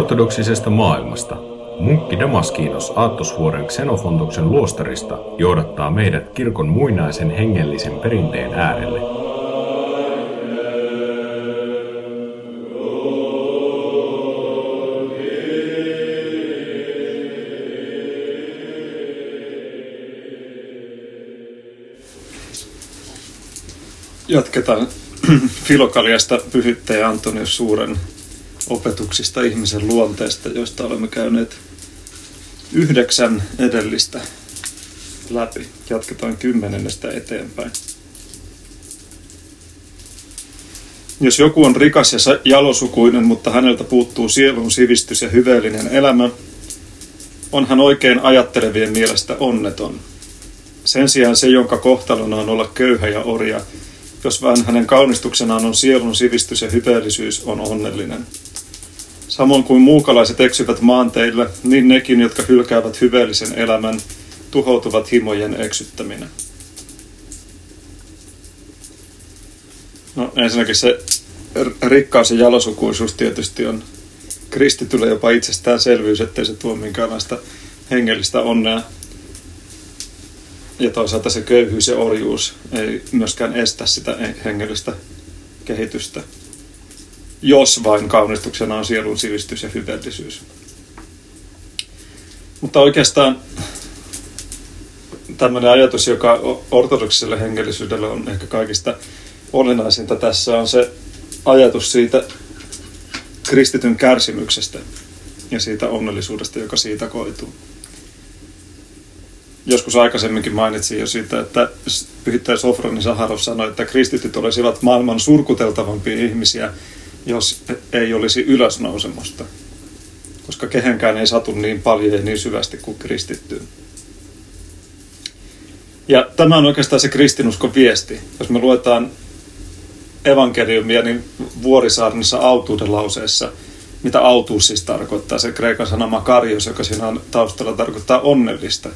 Ortodoksisesta maailmasta munkki Damaskinos Aattosvuoren Xenofontoksen luostarista johdattaa meidät kirkon muinaisen hengellisen perinteen äärelle. Jatketaan Filokaliasta pyhyttäjä Antonius Suuren opetuksista ihmisen luonteesta, joista olemme käyneet yhdeksän edellistä läpi. Jatketaan kymmenennestä eteenpäin. Jos joku on rikas ja jalosukuinen, mutta häneltä puuttuu sielun sivistys ja hyveellinen elämä, on hän oikein ajattelevien mielestä onneton. Sen sijaan se, jonka kohtalona on olla köyhä ja orja, jos vain hänen kaunistuksenaan on sielun sivistys ja hyveellisyys, on onnellinen. Samoin kuin muukalaiset eksyvät maanteille, niin nekin, jotka hylkäävät hyveellisen elämän, tuhoutuvat himojen eksyttäminen. No ensinnäkin se rikkaus ja jalosukuisuus tietysti on kristitylle jopa itsestäänselvyys, ettei se tuo minkäänlaista hengellistä onnea. Ja toisaalta se köyhyys ja orjuus ei myöskään estä sitä hengellistä kehitystä jos vain kaunistuksena on sielun sivistys ja hyvällisyys. Mutta oikeastaan tämmöinen ajatus, joka ortodoksiselle hengellisyydelle on ehkä kaikista olennaisinta tässä, on se ajatus siitä kristityn kärsimyksestä ja siitä onnellisuudesta, joka siitä koituu. Joskus aikaisemminkin mainitsin jo siitä, että pyhittäjä Sofroni Saharov sanoi, että kristityt olisivat maailman surkuteltavampia ihmisiä, jos ei olisi ylösnousemusta. Koska kehenkään ei satu niin paljon ja niin syvästi kuin kristittyyn. Ja tämä on oikeastaan se kristinuskon viesti. Jos me luetaan evankeliumia, niin Vuorisaarnissa autuuden lauseessa, mitä autuus siis tarkoittaa, se kreikan sana makarios, joka siinä on taustalla, tarkoittaa onnellista.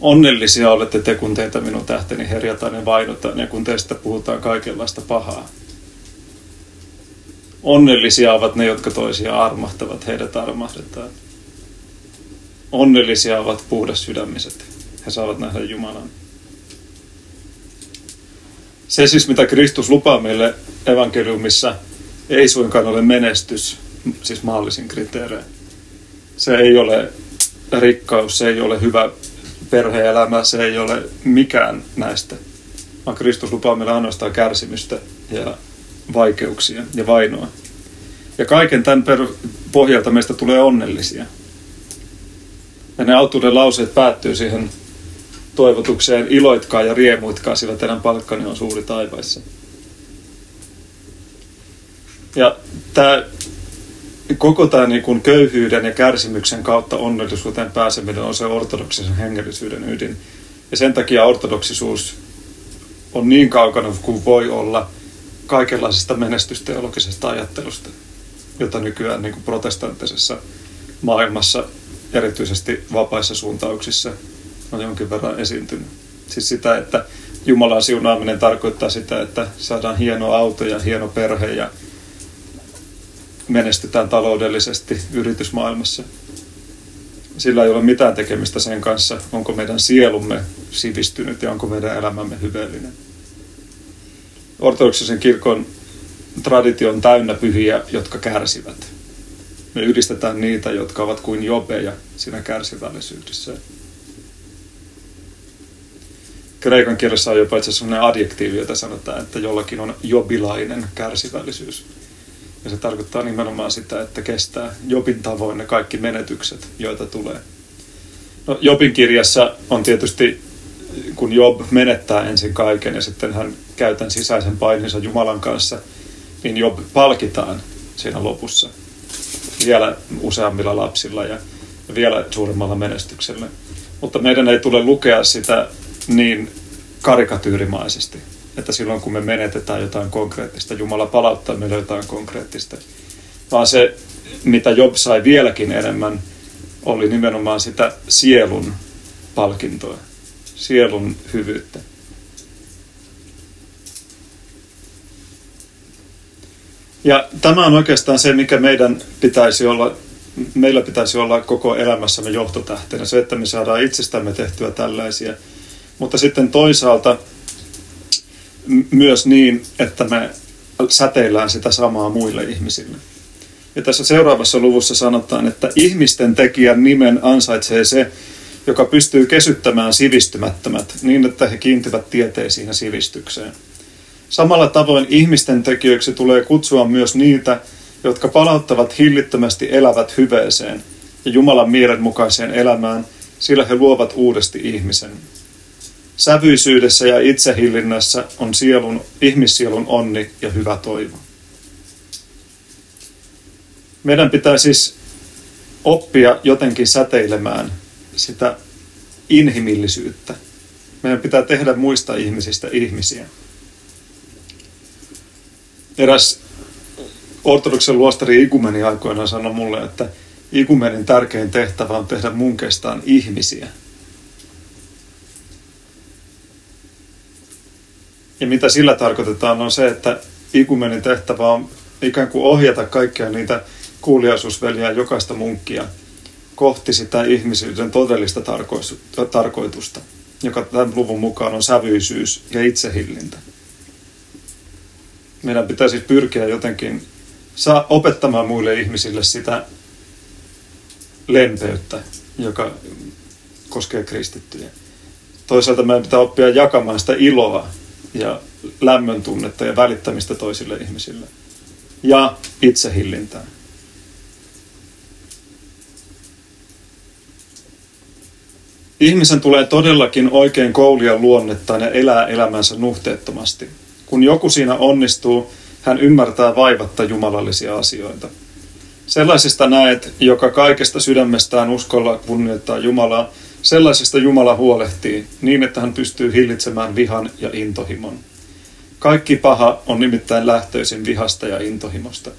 Onnellisia olette te, kun teitä minun tähteni herjataan ja vainotaan, ja kun teistä puhutaan kaikenlaista pahaa. Onnellisia ovat ne, jotka toisia armahtavat, heidät armahdetaan. Onnellisia ovat puhdas sydämiset. He saavat nähdä Jumalan. Se siis, mitä Kristus lupaa meille evankeliumissa, ei suinkaan ole menestys, siis maallisin kriteerein. Se ei ole rikkaus, se ei ole hyvä perheelämä, se ei ole mikään näistä. Vaan Kristus lupaa meille ainoastaan kärsimystä ja vaikeuksia ja vainoa. Ja kaiken tämän pohjalta meistä tulee onnellisia. Ja ne autuuden lauseet päättyy siihen toivotukseen iloitkaa ja riemuitkaa, sillä teidän palkkani on suuri taivaissa. Ja tämä, koko tämä niin kuin köyhyyden ja kärsimyksen kautta onnellisuuteen pääseminen on se ortodoksisen hengellisyyden ydin. Ja sen takia ortodoksisuus on niin kaukana kuin voi olla – kaikenlaisesta menestysteologisesta ajattelusta, jota nykyään niin kuin protestanttisessa maailmassa, erityisesti vapaissa suuntauksissa, on jonkin verran esiintynyt. Siis sitä, että Jumalan siunaaminen tarkoittaa sitä, että saadaan hieno auto ja hieno perhe ja menestytään taloudellisesti yritysmaailmassa. Sillä ei ole mitään tekemistä sen kanssa, onko meidän sielumme sivistynyt ja onko meidän elämämme hyveellinen ortodoksisen kirkon traditio on täynnä pyhiä, jotka kärsivät. Me yhdistetään niitä, jotka ovat kuin jobeja siinä kärsivällisyydessä. Kreikan kielessä on jopa itse asiassa adjektiivi, jota sanotaan, että jollakin on jobilainen kärsivällisyys. Ja se tarkoittaa nimenomaan sitä, että kestää Jobin tavoin ne kaikki menetykset, joita tulee. No, Jobin kirjassa on tietysti kun Job menettää ensin kaiken ja sitten hän käytän sisäisen paininsa Jumalan kanssa, niin Job palkitaan siinä lopussa vielä useammilla lapsilla ja vielä suuremmalla menestyksellä. Mutta meidän ei tule lukea sitä niin karikatyyrimaisesti, että silloin kun me menetetään jotain konkreettista, Jumala palauttaa meille jotain konkreettista. Vaan se, mitä Job sai vieläkin enemmän, oli nimenomaan sitä sielun palkintoa sielun hyvyyttä. Ja tämä on oikeastaan se, mikä meidän pitäisi olla, meillä pitäisi olla koko elämässämme johtotähtenä, se, että me saadaan itsestämme tehtyä tällaisia. Mutta sitten toisaalta myös niin, että me säteillään sitä samaa muille ihmisille. Ja tässä seuraavassa luvussa sanotaan, että ihmisten tekijän nimen ansaitsee se, joka pystyy kesyttämään sivistymättömät niin, että he kiintyvät tieteisiin ja sivistykseen. Samalla tavoin ihmisten tekijöiksi tulee kutsua myös niitä, jotka palauttavat hillittömästi elävät hyveeseen ja Jumalan mielen mukaiseen elämään, sillä he luovat uudesti ihmisen. Sävyisyydessä ja itsehillinnässä on sielun, ihmissielun onni ja hyvä toivo. Meidän pitää siis oppia jotenkin säteilemään sitä inhimillisyyttä. Meidän pitää tehdä muista ihmisistä ihmisiä. Eräs ortodoksen luostari Ikumeni aikoinaan sanoi mulle, että Ikumenin tärkein tehtävä on tehdä munkeistaan ihmisiä. Ja mitä sillä tarkoitetaan on se, että ikumenin tehtävä on ikään kuin ohjata kaikkia niitä kuuliaisuusveliä jokaista munkkia kohti sitä ihmisyyden todellista tarkoitusta, joka tämän luvun mukaan on sävyisyys ja itsehillintä. Meidän pitäisi pyrkiä jotenkin saa opettamaan muille ihmisille sitä lempeyttä, joka koskee kristittyjä. Toisaalta meidän pitää oppia jakamaan sitä iloa ja lämmön tunnetta ja välittämistä toisille ihmisille. Ja itsehillintää. Ihmisen tulee todellakin oikein koulia luonnettaan ja elää elämänsä nuhteettomasti. Kun joku siinä onnistuu, hän ymmärtää vaivatta jumalallisia asioita. Sellaisesta näet, joka kaikesta sydämestään uskolla kunnioittaa Jumalaa, sellaisesta Jumala huolehtii, niin että hän pystyy hillitsemään vihan ja intohimon. Kaikki paha on nimittäin lähtöisin vihasta ja intohimosta.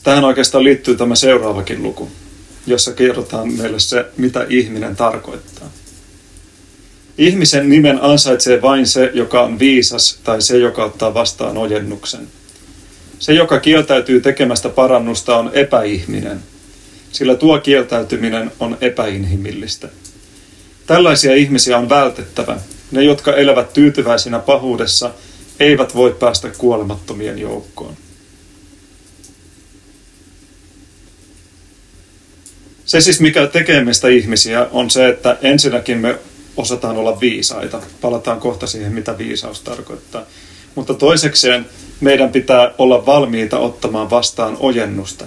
Tähän oikeastaan liittyy tämä seuraavakin luku, jossa kerrotaan meille se, mitä ihminen tarkoittaa. Ihmisen nimen ansaitsee vain se, joka on viisas tai se, joka ottaa vastaan ojennuksen. Se, joka kieltäytyy tekemästä parannusta, on epäihminen, sillä tuo kieltäytyminen on epäinhimillistä. Tällaisia ihmisiä on vältettävä. Ne, jotka elävät tyytyväisinä pahuudessa, eivät voi päästä kuolemattomien joukkoon. Se siis, mikä tekee meistä ihmisiä, on se, että ensinnäkin me osataan olla viisaita. Palataan kohta siihen, mitä viisaus tarkoittaa. Mutta toisekseen meidän pitää olla valmiita ottamaan vastaan ojennusta.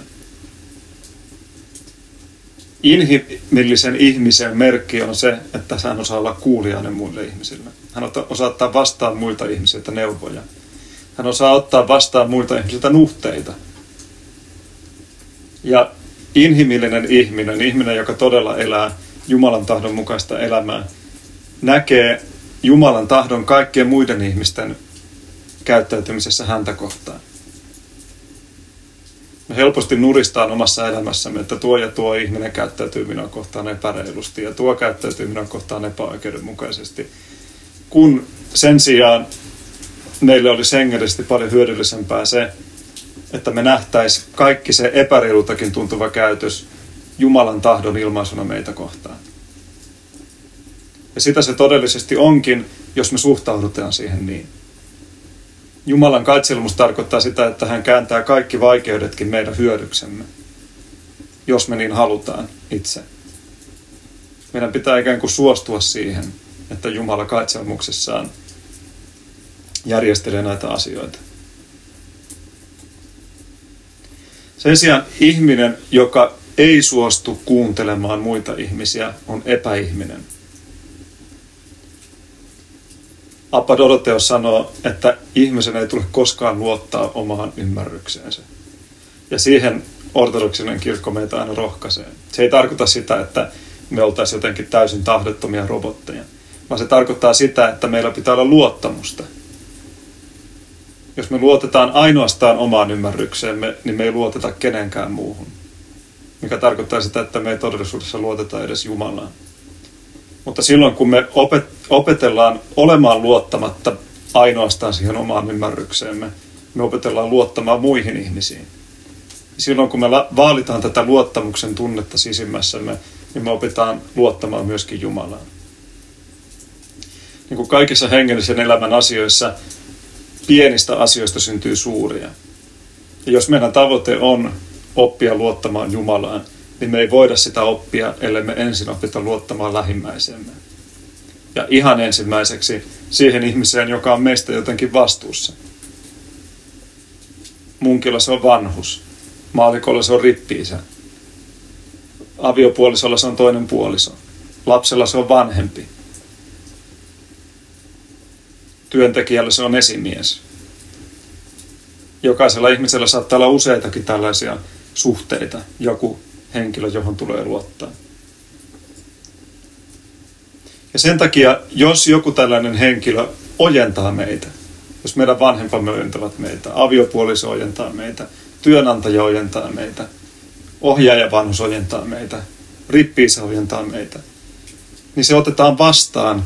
Inhimillisen ihmisen merkki on se, että hän osaa olla kuulijainen muille ihmisille. Hän osaa ottaa vastaan muilta ihmisiltä neuvoja. Hän osaa ottaa vastaan muilta ihmisiltä nuhteita. Ja inhimillinen ihminen, ihminen, joka todella elää Jumalan tahdon mukaista elämää, näkee Jumalan tahdon kaikkien muiden ihmisten käyttäytymisessä häntä kohtaan. Me helposti nuristaan omassa elämässämme, että tuo ja tuo ihminen käyttäytyy minua kohtaan epäreilusti ja tuo käyttäytyy minua kohtaan epäoikeudenmukaisesti. Kun sen sijaan meille olisi hengellisesti paljon hyödyllisempää se, että me nähtäisi kaikki se epäreilutakin tuntuva käytös Jumalan tahdon ilmaisuna meitä kohtaan. Ja sitä se todellisesti onkin, jos me suhtaudutaan siihen niin. Jumalan kaitselmus tarkoittaa sitä, että hän kääntää kaikki vaikeudetkin meidän hyödyksemme, jos me niin halutaan itse. Meidän pitää ikään kuin suostua siihen, että Jumala kaitselmuksessaan järjestelee näitä asioita. Sen sijaan ihminen, joka ei suostu kuuntelemaan muita ihmisiä, on epäihminen – Appa Doroteos sanoo, että ihmisen ei tule koskaan luottaa omaan ymmärrykseensä. Ja siihen ortodoksinen kirkko meitä aina rohkaisee. Se ei tarkoita sitä, että me oltaisiin jotenkin täysin tahdottomia robotteja, vaan se tarkoittaa sitä, että meillä pitää olla luottamusta. Jos me luotetaan ainoastaan omaan ymmärrykseemme, niin me ei luoteta kenenkään muuhun. Mikä tarkoittaa sitä, että me ei todellisuudessa luoteta edes Jumalaan. Mutta silloin kun me opet- opetellaan olemaan luottamatta ainoastaan siihen omaan ymmärrykseemme, me opetellaan luottamaan muihin ihmisiin. Silloin kun me vaalitaan tätä luottamuksen tunnetta sisimmässämme, niin me opitaan luottamaan myöskin Jumalaan. Niin kuin kaikissa hengellisen elämän asioissa, pienistä asioista syntyy suuria. Ja jos meidän tavoite on oppia luottamaan Jumalaan, niin me ei voida sitä oppia, ellei me ensin opita luottamaan lähimmäisemme. Ja ihan ensimmäiseksi siihen ihmiseen, joka on meistä jotenkin vastuussa. Munkilla se on vanhus. Maalikolla se on rippiisä. Aviopuolisolla se on toinen puoliso. Lapsella se on vanhempi. Työntekijällä se on esimies. Jokaisella ihmisellä saattaa olla useitakin tällaisia suhteita. Joku henkilö, johon tulee luottaa. Ja sen takia, jos joku tällainen henkilö ojentaa meitä, jos meidän vanhempamme ojentavat meitä, aviopuoliso ojentaa meitä, työnantaja ojentaa meitä, ohjaaja vanhus ojentaa meitä, rippiisä ojentaa meitä, niin se otetaan vastaan,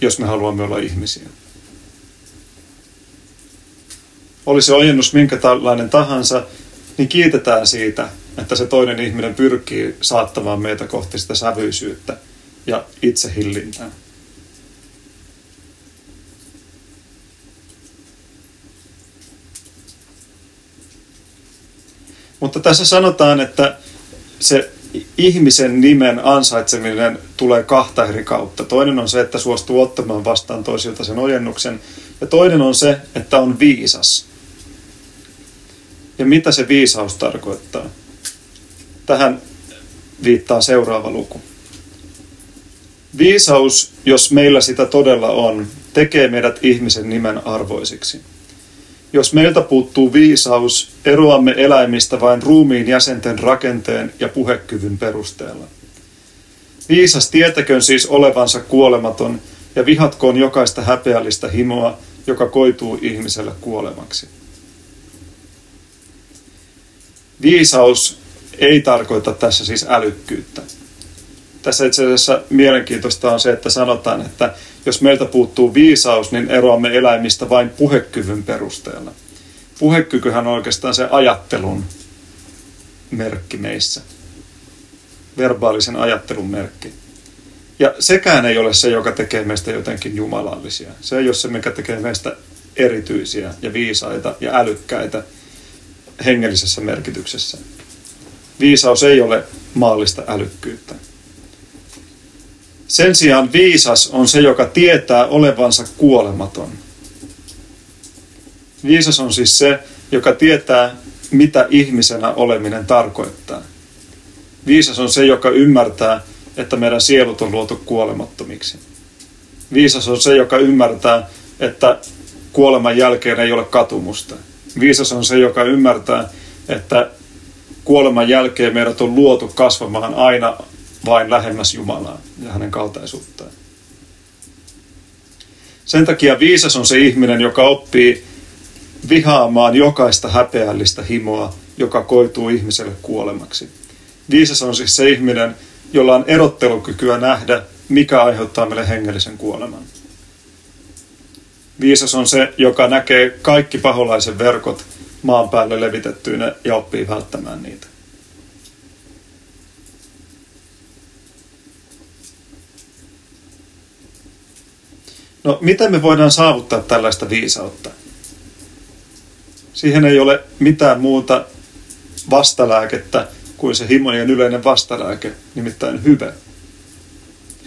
jos me haluamme olla ihmisiä. Oli se ojennus minkä tällainen tahansa, niin kiitetään siitä, että se toinen ihminen pyrkii saattamaan meitä kohti sitä sävyisyyttä ja itsehillintää. Mutta tässä sanotaan, että se ihmisen nimen ansaitseminen tulee kahta eri kautta. Toinen on se, että suostuu ottamaan vastaan toisilta sen ojennuksen. Ja toinen on se, että on viisas. Ja mitä se viisaus tarkoittaa? Tähän viittaa seuraava luku. Viisaus, jos meillä sitä todella on, tekee meidät ihmisen nimen arvoisiksi. Jos meiltä puuttuu viisaus, eroamme eläimistä vain ruumiin jäsenten rakenteen ja puhekyvyn perusteella. Viisas tietäköön siis olevansa kuolematon ja vihatkoon jokaista häpeällistä himoa, joka koituu ihmiselle kuolemaksi. Viisaus ei tarkoita tässä siis älykkyyttä. Tässä itse asiassa mielenkiintoista on se, että sanotaan, että jos meiltä puuttuu viisaus, niin eroamme eläimistä vain puhekyvyn perusteella. Puhekykyhän on oikeastaan se ajattelun merkki meissä. Verbaalisen ajattelun merkki. Ja sekään ei ole se, joka tekee meistä jotenkin jumalallisia. Se ei ole se, mikä tekee meistä erityisiä ja viisaita ja älykkäitä hengellisessä merkityksessä. Viisaus ei ole maallista älykkyyttä. Sen sijaan viisas on se, joka tietää olevansa kuolematon. Viisas on siis se, joka tietää, mitä ihmisenä oleminen tarkoittaa. Viisas on se, joka ymmärtää, että meidän sielut on luotu kuolemattomiksi. Viisas on se, joka ymmärtää, että kuoleman jälkeen ei ole katumusta. Viisas on se, joka ymmärtää, että kuoleman jälkeen meidät on luotu kasvamaan aina vain lähemmäs Jumalaa ja hänen kaltaisuuttaan. Sen takia viisas on se ihminen, joka oppii vihaamaan jokaista häpeällistä himoa, joka koituu ihmiselle kuolemaksi. Viisas on siis se ihminen, jolla on erottelukykyä nähdä, mikä aiheuttaa meille hengellisen kuoleman. Viisas on se, joka näkee kaikki paholaisen verkot maan päälle levitettyinä ja oppii välttämään niitä. No, miten me voidaan saavuttaa tällaista viisautta? Siihen ei ole mitään muuta vastalääkettä kuin se himojen yleinen vastalääke, nimittäin hyve.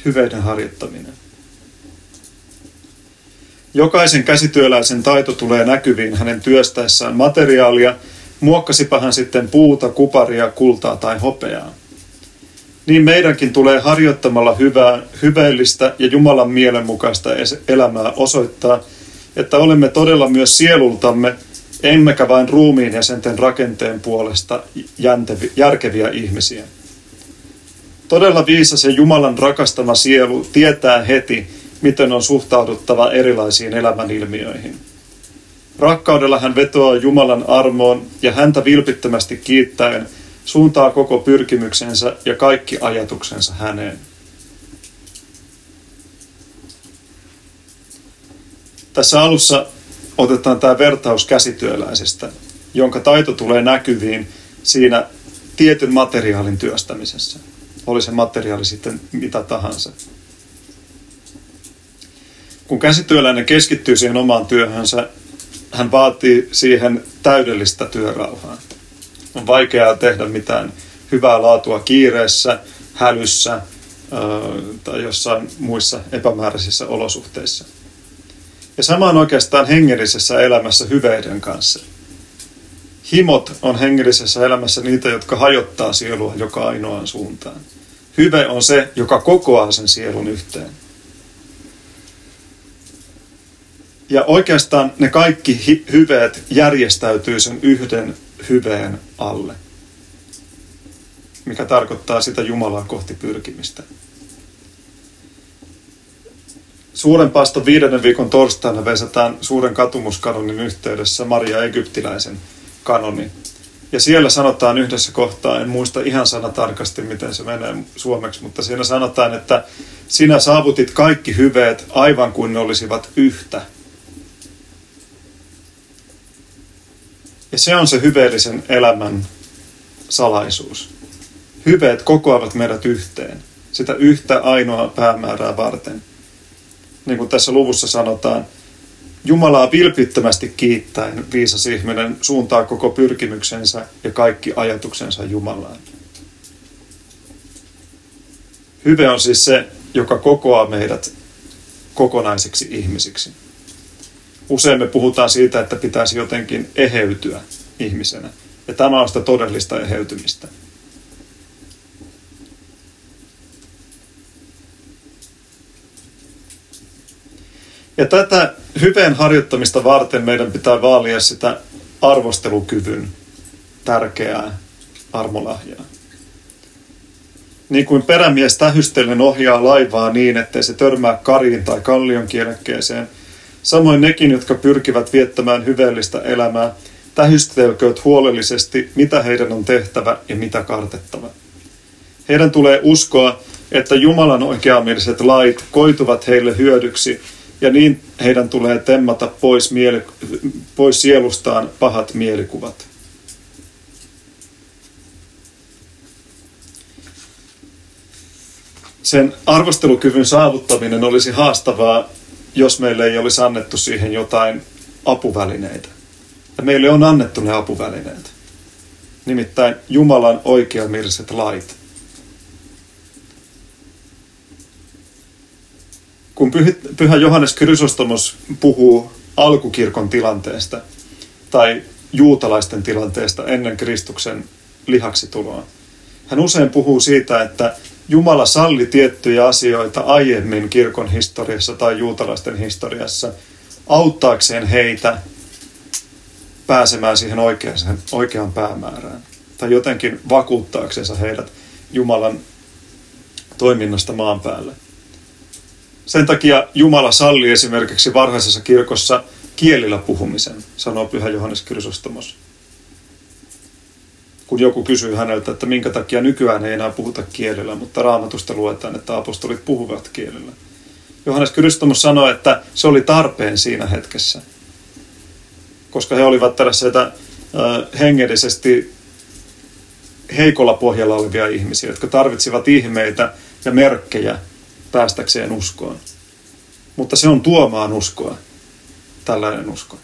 Hyveiden harjoittaminen. Jokaisen käsityöläisen taito tulee näkyviin hänen työstäessään materiaalia, muokkasipa hän sitten puuta, kuparia, kultaa tai hopeaa. Niin meidänkin tulee harjoittamalla hyvää, hyveellistä ja Jumalan mielenmukaista elämää osoittaa, että olemme todella myös sielultamme, emmekä vain ruumiin jäsenten rakenteen puolesta jäntevi, järkeviä ihmisiä. Todella viisas ja Jumalan rakastama sielu tietää heti, miten on suhtauduttava erilaisiin elämänilmiöihin. Rakkaudella hän vetoaa Jumalan armoon ja häntä vilpittömästi kiittäen suuntaa koko pyrkimyksensä ja kaikki ajatuksensa häneen. Tässä alussa otetaan tämä vertaus käsityöläisestä, jonka taito tulee näkyviin siinä tietyn materiaalin työstämisessä. Oli se materiaali sitten mitä tahansa. Kun käsityöläinen keskittyy siihen omaan työhönsä, hän vaatii siihen täydellistä työrauhaa. On vaikeaa tehdä mitään hyvää laatua kiireessä, hälyssä tai jossain muissa epämääräisissä olosuhteissa. Ja sama on oikeastaan hengellisessä elämässä hyveiden kanssa. Himot on hengellisessä elämässä niitä, jotka hajottaa sielua joka ainoaan suuntaan. Hyve on se, joka kokoaa sen sielun yhteen. Ja oikeastaan ne kaikki hy- hyveet järjestäytyy sen yhden hyveen alle, mikä tarkoittaa sitä Jumalaa kohti pyrkimistä. Suuren paaston viidennen viikon torstaina vesetään suuren katumuskanonin yhteydessä Maria Egyptiläisen kanoni. Ja siellä sanotaan yhdessä kohtaa, en muista ihan sana tarkasti, miten se menee suomeksi, mutta siinä sanotaan, että sinä saavutit kaikki hyveet aivan kuin ne olisivat yhtä. Ja se on se hyveellisen elämän salaisuus. Hyveet kokoavat meidät yhteen, sitä yhtä ainoa päämäärää varten. Niin kuin tässä luvussa sanotaan, Jumalaa vilpittömästi kiittäen viisas ihminen suuntaa koko pyrkimyksensä ja kaikki ajatuksensa Jumalaan. Hyve on siis se, joka kokoaa meidät kokonaisiksi ihmisiksi. Usein me puhutaan siitä, että pitäisi jotenkin eheytyä ihmisenä. Ja tämä on sitä todellista eheytymistä. Ja tätä hyveen harjoittamista varten meidän pitää vaalia sitä arvostelukyvyn tärkeää armolahjaa. Niin kuin perämies tähystellen ohjaa laivaa niin, ettei se törmää kariin tai kallion kielekkeeseen, samoin nekin, jotka pyrkivät viettämään hyveellistä elämää, tähystelkööt huolellisesti, mitä heidän on tehtävä ja mitä kartettava. Heidän tulee uskoa, että Jumalan oikeamieliset lait koituvat heille hyödyksi – ja niin heidän tulee temmata pois, mieli, pois sielustaan pahat mielikuvat. Sen arvostelukyvyn saavuttaminen olisi haastavaa, jos meille ei olisi annettu siihen jotain apuvälineitä. Ja meille on annettu ne apuvälineet. Nimittäin Jumalan oikeamieliset lait. kun pyhä Johannes Krysostomos puhuu alkukirkon tilanteesta tai juutalaisten tilanteesta ennen Kristuksen lihaksi tuloa, hän usein puhuu siitä, että Jumala salli tiettyjä asioita aiemmin kirkon historiassa tai juutalaisten historiassa auttaakseen heitä pääsemään siihen oikeaan, oikeaan päämäärään. Tai jotenkin vakuuttaaksensa heidät Jumalan toiminnasta maan päälle. Sen takia Jumala salli esimerkiksi varhaisessa kirkossa kielillä puhumisen, sanoo Pyhä Johannes Krysostomos. Kun joku kysyy häneltä, että minkä takia nykyään ei enää puhuta kielellä, mutta raamatusta luetaan, että apostolit puhuvat kielellä. Johannes Krysostomos sanoi, että se oli tarpeen siinä hetkessä, koska he olivat tällaisia hengellisesti heikolla pohjalla olevia ihmisiä, jotka tarvitsivat ihmeitä ja merkkejä päästäkseen uskoon. Mutta se on tuomaan uskoa, tällainen usko.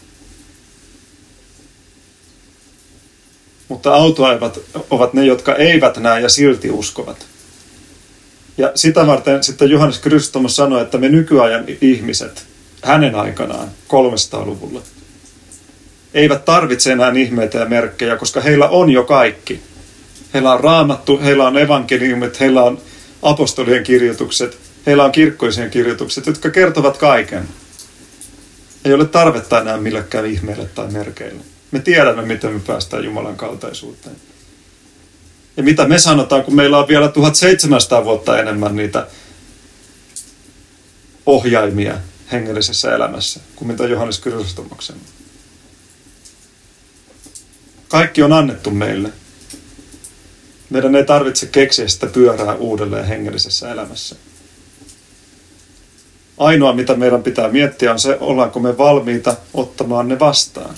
Mutta autoaivat ovat ne, jotka eivät näe ja silti uskovat. Ja sitä varten sitten Johannes Kristus sanoi, että me nykyajan ihmiset, hänen aikanaan, 300-luvulla, eivät tarvitse enää ihmeitä ja merkkejä, koska heillä on jo kaikki. Heillä on raamattu, heillä on evankeliumit, heillä on apostolien kirjoitukset, Heillä on kirkkoisen kirjoitukset, jotka kertovat kaiken. Ei ole tarvetta enää millekään ihmeelle tai merkeille. Me tiedämme, miten me päästään Jumalan kaltaisuuteen. Ja mitä me sanotaan, kun meillä on vielä 1700 vuotta enemmän niitä ohjaimia hengellisessä elämässä kuin mitä Johannes Krysostomoksen. Kaikki on annettu meille. Meidän ei tarvitse keksiä sitä pyörää uudelleen hengellisessä elämässä. Ainoa, mitä meidän pitää miettiä, on se, ollaanko me valmiita ottamaan ne vastaan.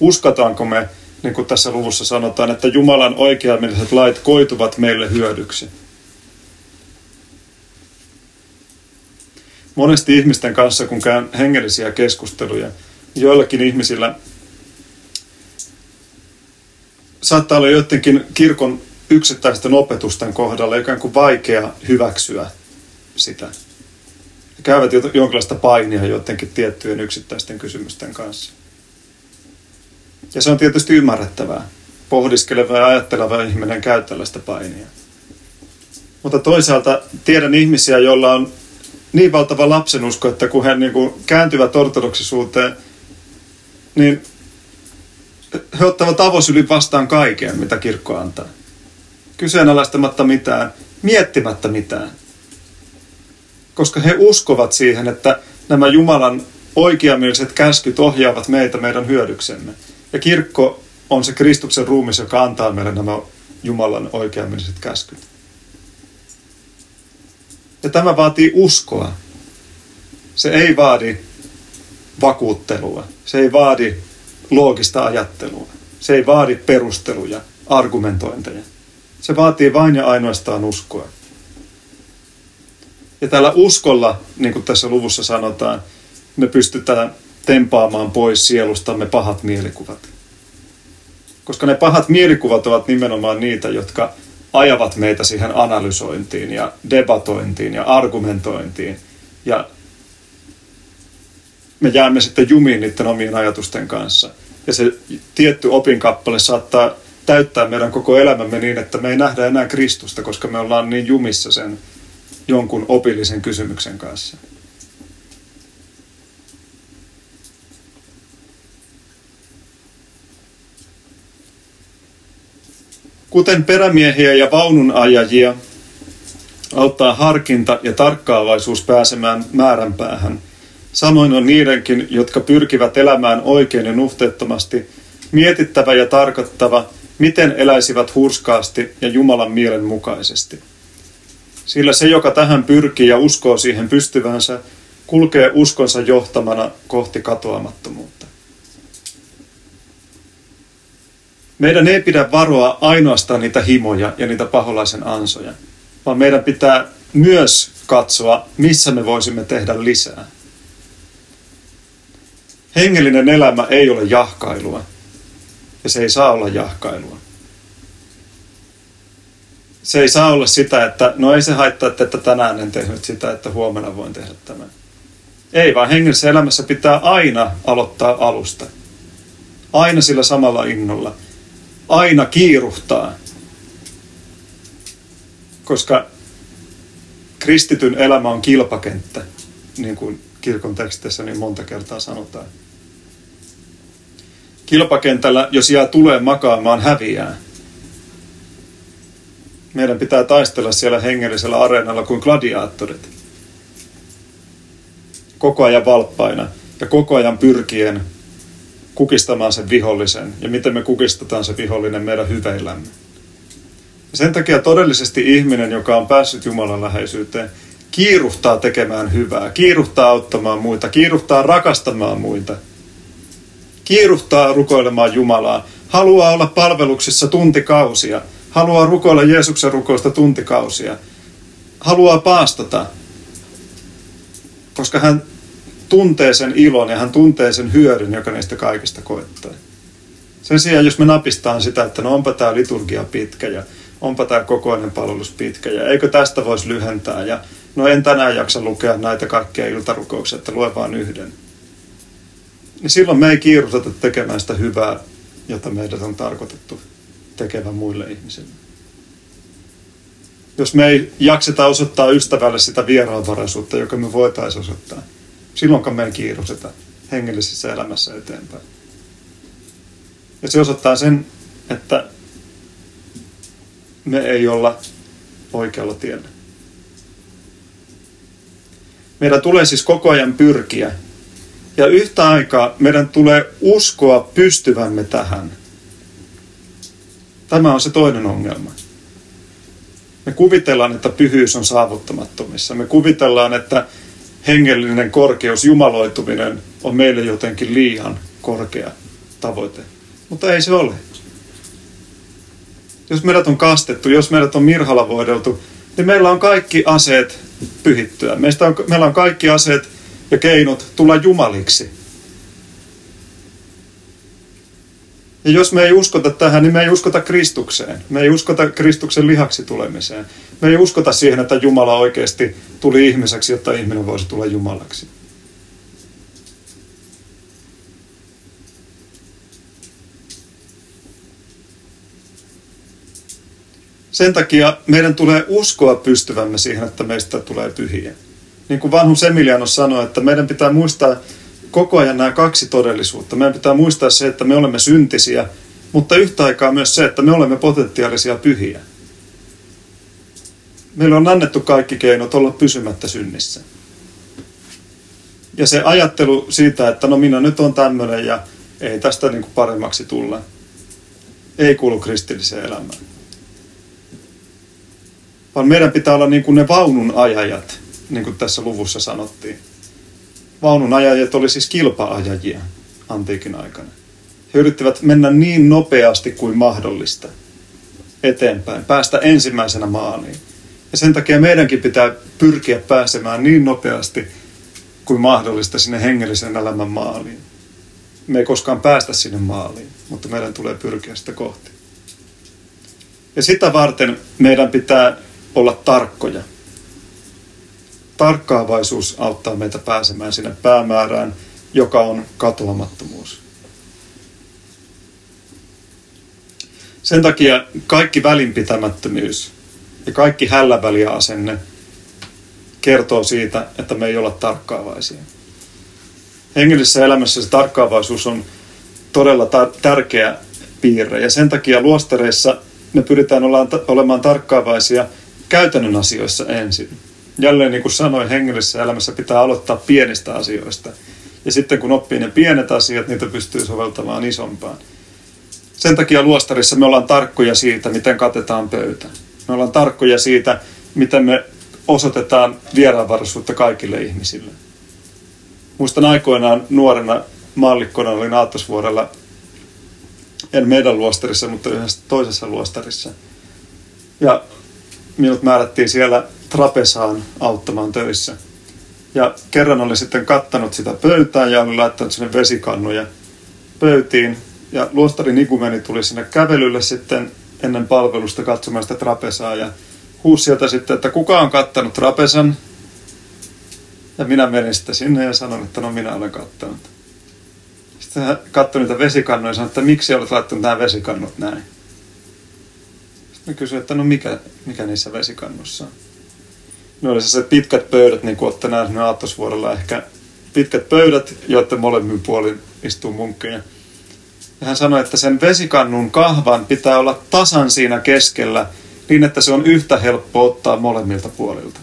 Uskotaanko me, niin kuin tässä luvussa sanotaan, että Jumalan oikeamilliset lait koituvat meille hyödyksi. Monesti ihmisten kanssa, kun käyn hengellisiä keskusteluja, joillakin ihmisillä saattaa olla jotenkin kirkon yksittäisten opetusten kohdalla ikään kuin vaikea hyväksyä sitä. He käyvät jonkinlaista painia jotenkin tiettyjen yksittäisten kysymysten kanssa. Ja se on tietysti ymmärrettävää. Pohdiskeleva ja ajatteleva ihminen käy tällaista painia. Mutta toisaalta tiedän ihmisiä, joilla on niin valtava lapsenusko, että kun he niin kuin kääntyvät ortodoksisuuteen, niin he ottavat avosyli vastaan kaiken, mitä kirkko antaa. Kyseenalaistamatta mitään, miettimättä mitään. Koska he uskovat siihen, että nämä Jumalan oikeamieliset käskyt ohjaavat meitä meidän hyödyksemme. Ja kirkko on se Kristuksen ruumis, joka antaa meille nämä Jumalan oikeamieliset käskyt. Ja tämä vaatii uskoa. Se ei vaadi vakuuttelua. Se ei vaadi loogista ajattelua. Se ei vaadi perusteluja, argumentointeja. Se vaatii vain ja ainoastaan uskoa. Ja tällä uskolla, niin kuin tässä luvussa sanotaan, me pystytään tempaamaan pois sielustamme pahat mielikuvat. Koska ne pahat mielikuvat ovat nimenomaan niitä, jotka ajavat meitä siihen analysointiin ja debatointiin ja argumentointiin. Ja me jäämme sitten jumiin niiden omien ajatusten kanssa. Ja se tietty opinkappale saattaa täyttää meidän koko elämämme niin, että me ei nähdä enää Kristusta, koska me ollaan niin jumissa sen jonkun opillisen kysymyksen kanssa. Kuten perämiehiä ja vaununajajia auttaa harkinta ja tarkkaavaisuus pääsemään määränpäähän. Samoin on niidenkin, jotka pyrkivät elämään oikein ja nuhteettomasti, mietittävä ja tarkoittava, miten eläisivät hurskaasti ja Jumalan mielen mukaisesti. Sillä se, joka tähän pyrkii ja uskoo siihen pystyvänsä, kulkee uskonsa johtamana kohti katoamattomuutta. Meidän ei pidä varoa ainoastaan niitä himoja ja niitä paholaisen ansoja, vaan meidän pitää myös katsoa, missä me voisimme tehdä lisää. Hengellinen elämä ei ole jahkailua, ja se ei saa olla jahkailua. Se ei saa olla sitä, että no ei se haittaa, että tänään en tehnyt sitä, että huomenna voin tehdä tämän. Ei, vaan hengellisessä elämässä pitää aina aloittaa alusta. Aina sillä samalla innolla. Aina kiiruhtaa. Koska kristityn elämä on kilpakenttä, niin kuin kirkon tekstissä niin monta kertaa sanotaan kilpakentällä, jos jää tulee makaamaan, häviää. Meidän pitää taistella siellä hengellisellä areenalla kuin gladiaattorit. Koko ajan valppaina ja koko ajan pyrkien kukistamaan sen vihollisen. Ja miten me kukistetaan se vihollinen meidän hyveillämme. Ja sen takia todellisesti ihminen, joka on päässyt Jumalan läheisyyteen, kiiruhtaa tekemään hyvää, kiiruhtaa auttamaan muita, kiiruhtaa rakastamaan muita – kiiruhtaa rukoilemaan Jumalaa, haluaa olla palveluksissa tuntikausia, haluaa rukoilla Jeesuksen rukousta tuntikausia, haluaa paastata, koska hän tuntee sen ilon ja hän tuntee sen hyödyn, joka niistä kaikista koettaa. Sen sijaan, jos me napistaan sitä, että no onpa tämä liturgia pitkä ja onpa tämä kokoinen palvelus pitkä ja eikö tästä voisi lyhentää ja no en tänään jaksa lukea näitä kaikkia iltarukouksia, että lue vaan yhden niin silloin me ei kiirusteta tekemään sitä hyvää, jota meidät on tarkoitettu tekevän muille ihmisille. Jos me ei jakseta osoittaa ystävälle sitä vieraanvaraisuutta, joka me voitaisiin osoittaa, silloinkaan me ei kiirusteta hengellisessä elämässä eteenpäin. Ja se osoittaa sen, että me ei olla oikealla tiellä. Meidän tulee siis koko ajan pyrkiä ja yhtä aikaa meidän tulee uskoa pystyvämme tähän. Tämä on se toinen ongelma. Me kuvitellaan, että pyhyys on saavuttamattomissa. Me kuvitellaan, että hengellinen korkeus, jumaloituminen on meille jotenkin liian korkea tavoite. Mutta ei se ole. Jos meidät on kastettu, jos meidät on mirhalavoideltu, niin meillä on kaikki aseet pyhittyä. Meistä on, meillä on kaikki aseet ja keinot tulla jumaliksi. Ja jos me ei uskota tähän, niin me ei uskota Kristukseen. Me ei uskota Kristuksen lihaksi tulemiseen. Me ei uskota siihen, että Jumala oikeasti tuli ihmiseksi, jotta ihminen voisi tulla Jumalaksi. Sen takia meidän tulee uskoa pystyvämme siihen, että meistä tulee pyhiä. Niin kuin vanhus Emiliano sanoi, että meidän pitää muistaa koko ajan nämä kaksi todellisuutta. Meidän pitää muistaa se, että me olemme syntisiä, mutta yhtä aikaa myös se, että me olemme potentiaalisia pyhiä. Meillä on annettu kaikki keinot olla pysymättä synnissä. Ja se ajattelu siitä, että no minä nyt on tämmöinen ja ei tästä niin kuin paremmaksi tulla, ei kuulu kristilliseen elämään. Vaan meidän pitää olla niin kuin ne vaunun ajajat, niin kuin tässä luvussa sanottiin. Vaunun ajajat oli siis kilpaajajia antiikin aikana. He yrittivät mennä niin nopeasti kuin mahdollista eteenpäin, päästä ensimmäisenä maaliin. Ja sen takia meidänkin pitää pyrkiä pääsemään niin nopeasti kuin mahdollista sinne hengellisen elämän maaliin. Me ei koskaan päästä sinne maaliin, mutta meidän tulee pyrkiä sitä kohti. Ja sitä varten meidän pitää olla tarkkoja – tarkkaavaisuus auttaa meitä pääsemään sinne päämäärään, joka on katoamattomuus. Sen takia kaikki välinpitämättömyys ja kaikki hälläväliasenne kertoo siitä, että me ei olla tarkkaavaisia. Hengellisessä elämässä se tarkkaavaisuus on todella tärkeä piirre ja sen takia luostareissa me pyritään olemaan tarkkaavaisia käytännön asioissa ensin jälleen niin kuin sanoin, hengellisessä elämässä pitää aloittaa pienistä asioista. Ja sitten kun oppii ne pienet asiat, niitä pystyy soveltamaan isompaan. Sen takia luostarissa me ollaan tarkkoja siitä, miten katetaan pöytä. Me ollaan tarkkoja siitä, miten me osoitetaan vieraanvaraisuutta kaikille ihmisille. Muistan aikoinaan nuorena mallikkona olin Aattosvuorella, en meidän luostarissa, mutta yhdessä toisessa luostarissa. Ja minut määrättiin siellä Trapesaan auttamaan töissä. Ja kerran oli sitten kattanut sitä pöytää ja oli laittanut sinne vesikannuja pöytiin. Ja luostarin ikumeni tuli sinne kävelylle sitten ennen palvelusta katsomaan sitä trapesaa ja huusi sieltä sitten, että kuka on kattanut trapesan. Ja minä menin sitten sinne ja sanoin, että no minä olen kattanut. Sitten hän katsoi niitä vesikannuja ja sanoi, että miksi olet laittanut nämä vesikannut näin. Sitten kysyin, että no mikä, mikä niissä vesikannussa on ne oli se pitkät pöydät, niin kuin olette nähneet Aattosvuorella ehkä pitkät pöydät, joiden molemmin puolin istuu munkkeja. Ja hän sanoi, että sen vesikannun kahvan pitää olla tasan siinä keskellä, niin että se on yhtä helppo ottaa molemmilta puolilta.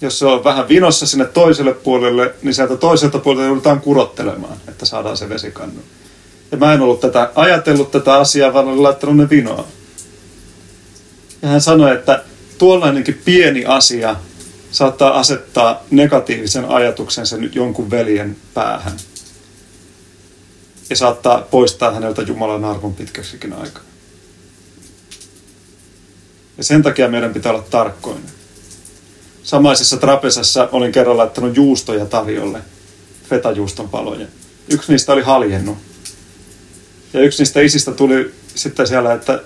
Jos se on vähän vinossa sinne toiselle puolelle, niin sieltä toiselta puolelta joudutaan kurottelemaan, että saadaan se vesikannu. Ja mä en ollut tätä ajatellut tätä asiaa, vaan olin laittanut ne vinoa. Ja hän sanoi, että tuollainenkin pieni asia saattaa asettaa negatiivisen ajatuksen sen jonkun veljen päähän. Ja saattaa poistaa häneltä Jumalan arvon pitkäksikin aikaa. Ja sen takia meidän pitää olla tarkkoinen. Samaisessa trapesassa olin kerran laittanut juustoja tarjolle, fetajuuston paloja. Yksi niistä oli haljennut. Ja yksi niistä isistä tuli sitten siellä, että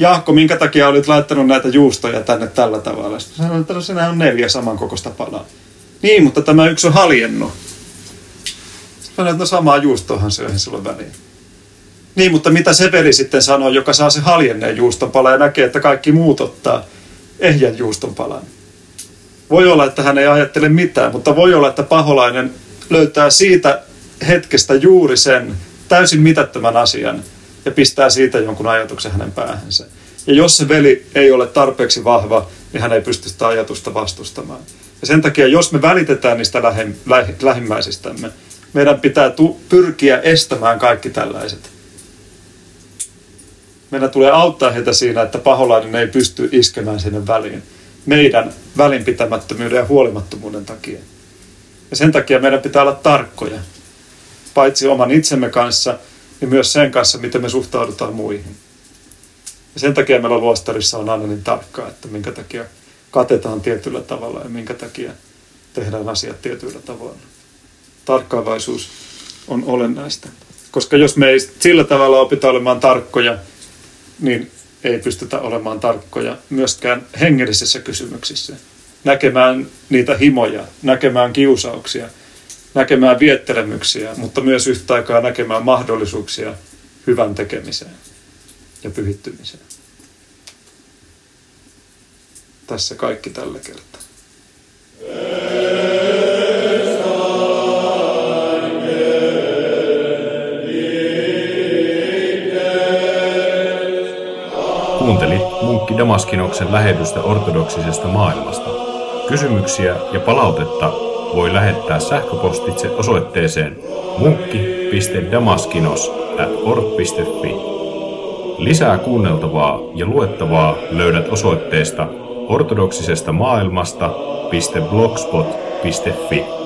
Jaakko, minkä takia olit laittanut näitä juustoja tänne tällä tavalla? Sitten sanoin, että no siinä on neljä samankokoista palaa. Niin, mutta tämä yksi on haljennut. Sanoin, että no samaa juustoahan se on silloin väliin. Niin, mutta mitä se veli sitten sanoo, joka saa se haljenneen juustonpala ja näkee, että kaikki muut ottaa ehjän juustonpalan? Voi olla, että hän ei ajattele mitään, mutta voi olla, että paholainen löytää siitä hetkestä juuri sen täysin mitättömän asian, ja pistää siitä jonkun ajatuksen hänen päähänsä. Ja jos se veli ei ole tarpeeksi vahva, niin hän ei pysty sitä ajatusta vastustamaan. Ja sen takia, jos me välitetään niistä lähi, lähi, lähimmäisistämme, meidän pitää tu, pyrkiä estämään kaikki tällaiset. Meidän tulee auttaa heitä siinä, että paholainen ei pysty iskemään sinne väliin. Meidän välinpitämättömyyden ja huolimattomuuden takia. Ja sen takia meidän pitää olla tarkkoja, paitsi oman itsemme kanssa, niin myös sen kanssa, miten me suhtaudutaan muihin. Ja sen takia meillä luostarissa on aina niin tarkkaa, että minkä takia katetaan tietyllä tavalla ja minkä takia tehdään asiat tietyillä tavoilla. Tarkkaavaisuus on olennaista. Koska jos me ei sillä tavalla opita olemaan tarkkoja, niin ei pystytä olemaan tarkkoja myöskään hengellisissä kysymyksissä. Näkemään niitä himoja, näkemään kiusauksia, näkemään viettelemyksiä, mutta myös yhtä aikaa näkemään mahdollisuuksia hyvän tekemiseen ja pyhittymiseen. Tässä kaikki tällä kertaa. Kuunteli munkki Damaskinoksen lähetystä ortodoksisesta maailmasta. Kysymyksiä ja palautetta voi lähettää sähköpostitse osoitteeseen munkki.damaskinos.org.fi. Lisää kuunneltavaa ja luettavaa löydät osoitteesta ortodoksisesta maailmasta.blogspot.fi.